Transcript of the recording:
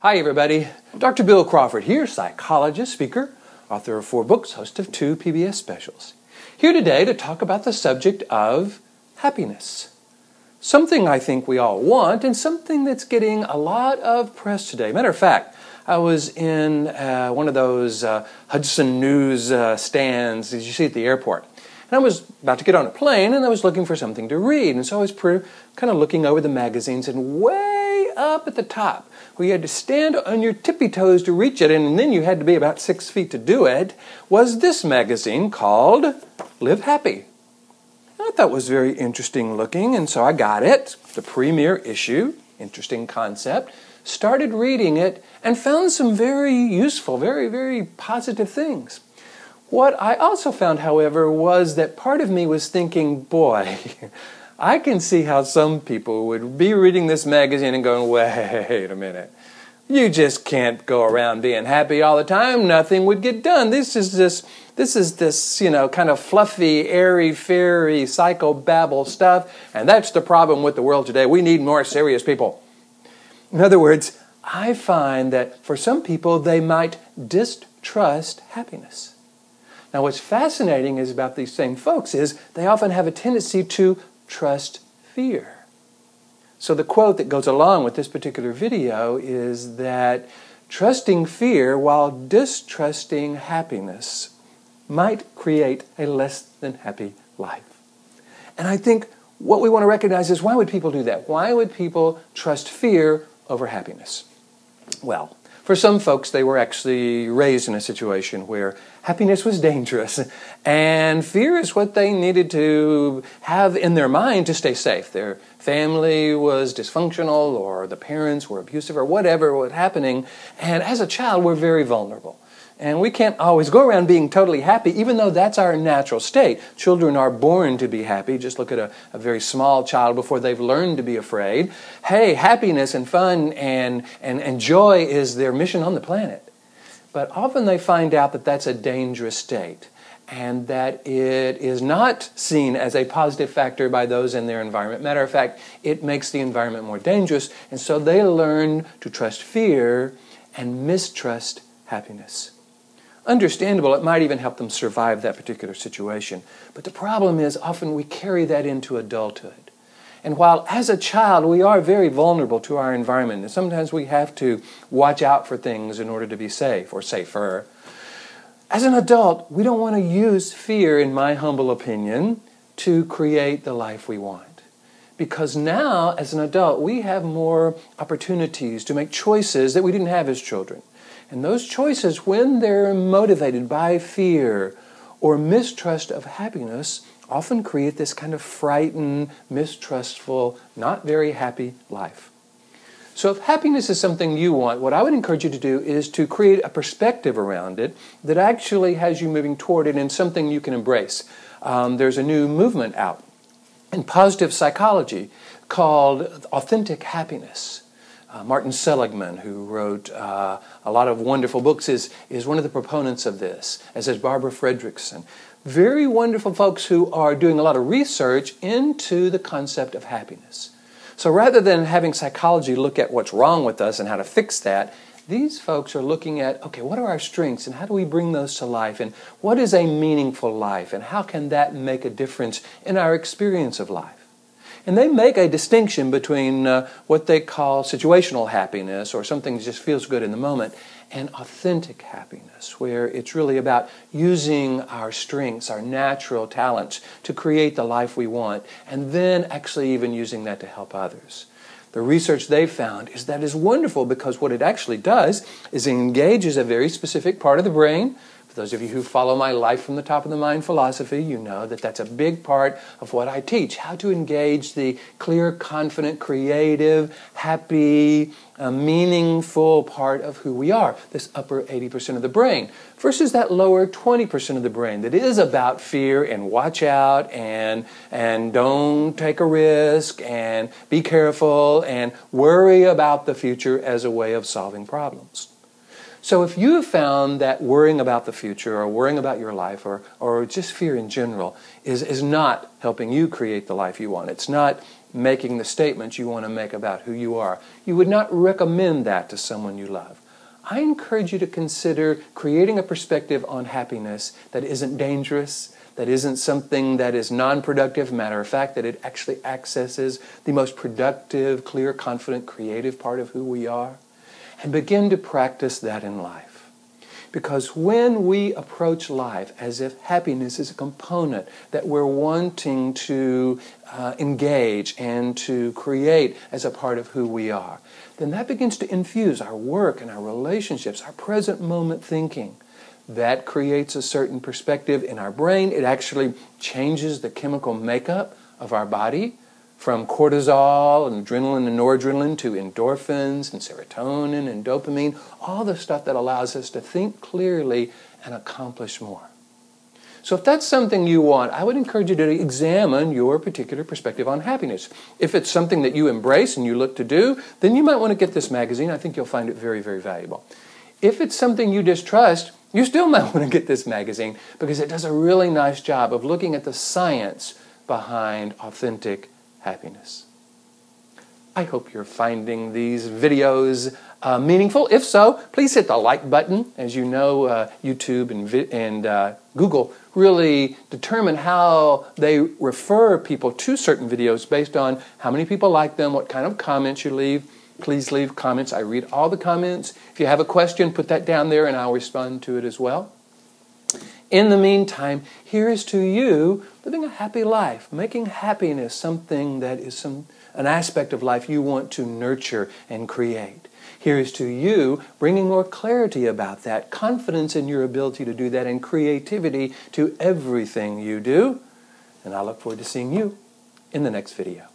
Hi, everybody. Dr. Bill Crawford here, psychologist, speaker, author of four books, host of two PBS specials. Here today to talk about the subject of happiness. Something I think we all want, and something that's getting a lot of press today. Matter of fact, I was in uh, one of those uh, Hudson News uh, stands that you see at the airport. And I was about to get on a plane and I was looking for something to read. And so I was kind of looking over the magazines, and way up at the top, where you had to stand on your tippy toes to reach it, and then you had to be about six feet to do it, was this magazine called Live Happy. I thought was very interesting looking, and so I got it, the premier issue, interesting concept, started reading it, and found some very useful, very, very positive things. What I also found, however, was that part of me was thinking, boy, I can see how some people would be reading this magazine and going, wait a minute. You just can't go around being happy all the time. Nothing would get done. This is this this is this, you know, kind of fluffy, airy, fairy, psychobabble stuff. And that's the problem with the world today. We need more serious people. In other words, I find that for some people, they might distrust happiness. Now, what's fascinating is about these same folks is they often have a tendency to trust fear. So, the quote that goes along with this particular video is that trusting fear while distrusting happiness might create a less than happy life. And I think what we want to recognize is why would people do that? Why would people trust fear over happiness? Well, for some folks, they were actually raised in a situation where happiness was dangerous and fear is what they needed to have in their mind to stay safe. Their family was dysfunctional or the parents were abusive or whatever was happening. And as a child, we're very vulnerable. And we can't always go around being totally happy, even though that's our natural state. Children are born to be happy. Just look at a, a, very small child before they've learned to be afraid. Hey, happiness and fun and, and, and joy is their mission on the planet. But often they find out that that's a dangerous state and that it is not seen as a positive factor by those in their environment. Matter of fact, it makes the environment more dangerous, and so they learn to trust fear and mistrust happiness understandable, it might even help them survive that particular situation. But the problem is often we carry that into adulthood. And while as a child we are very vulnerable to our environment, and sometimes we have to watch out for things in order to be safe or safer, as an adult, we don't want to use fear, in my humble opinion, to create the life we want. Because now, as an adult, we have more opportunities to make choices that we didn't have as children. And those choices, when they're motivated by fear or mistrust of happiness, often create this kind of frightened, mistrustful, not very happy life. So, if happiness is something you want, what I would encourage you to do is to create a perspective around it that actually has you moving toward it and something you can embrace. Um, there's a new movement out in positive psychology called authentic happiness. Uh, Martin Seligman, who wrote uh, a lot of wonderful books, is, is one of the proponents of this, as is Barbara Fredrickson. Very wonderful folks who are doing a lot of research into the concept of happiness. So rather than having psychology look at what's wrong with us and how to fix that, these folks are looking at okay, what are our strengths and how do we bring those to life? And what is a meaningful life? And how can that make a difference in our experience of life? And they make a distinction between uh, what they call situational happiness, or something that just feels good in the moment, and authentic happiness, where it's really about using our strengths, our natural talents to create the life we want, and then actually even using that to help others. The research they've found is that is wonderful because what it actually does is it engages a very specific part of the brain those of you who follow my Life from the Top of the Mind philosophy, you know that that's a big part of what I teach how to engage the clear, confident, creative, happy, uh, meaningful part of who we are, this upper 80% of the brain, versus that lower 20% of the brain that is about fear and watch out and, and don't take a risk and be careful and worry about the future as a way of solving problems. So if you have found that worrying about the future or worrying about your life or, or just fear in general is, is not helping you create the life you want, it's not making the statements you want to make about who you are. You would not recommend that to someone you love. I encourage you to consider creating a perspective on happiness that isn't dangerous, that isn't something that is non productive. Matter of fact, that it actually accesses the most productive, clear, confident, creative part of who we are. And begin to practice that in life. Because when we approach life as if happiness is a component that we're wanting to uh, engage and to create as a part of who we are, then that begins to infuse our work and our relationships, our present moment thinking. That creates a certain perspective in our brain. It actually changes the chemical makeup of our body from cortisol and adrenaline and noradrenaline to endorphins and serotonin and dopamine, all the stuff that allows us to think clearly and accomplish more. So, if that's something you want, I would encourage you to examine your particular perspective on happiness. If it's something that you embrace and you look to do, then you might want to get this magazine. I think you'll find it very, very valuable. If it's something you distrust, you still might want to get this magazine because it does a really nice job of looking at the science behind authentic happiness. I hope you're finding these videos uh, meaningful. If so, please hit the like button. As you know, uh, YouTube and, vi- and uh, Google really determine how they refer people to certain videos based on how many people like them, what kind of comments you leave. Please leave comments. I read all the comments. If you have a question, put that down there and I'll respond to it as well. In the meantime, here is to you living a happy life, making happiness something that is some, an aspect of life you want to nurture and create. Here is to you bringing more clarity about that, confidence in your ability to do that, and creativity to everything you do. And I look forward to seeing you in the next video.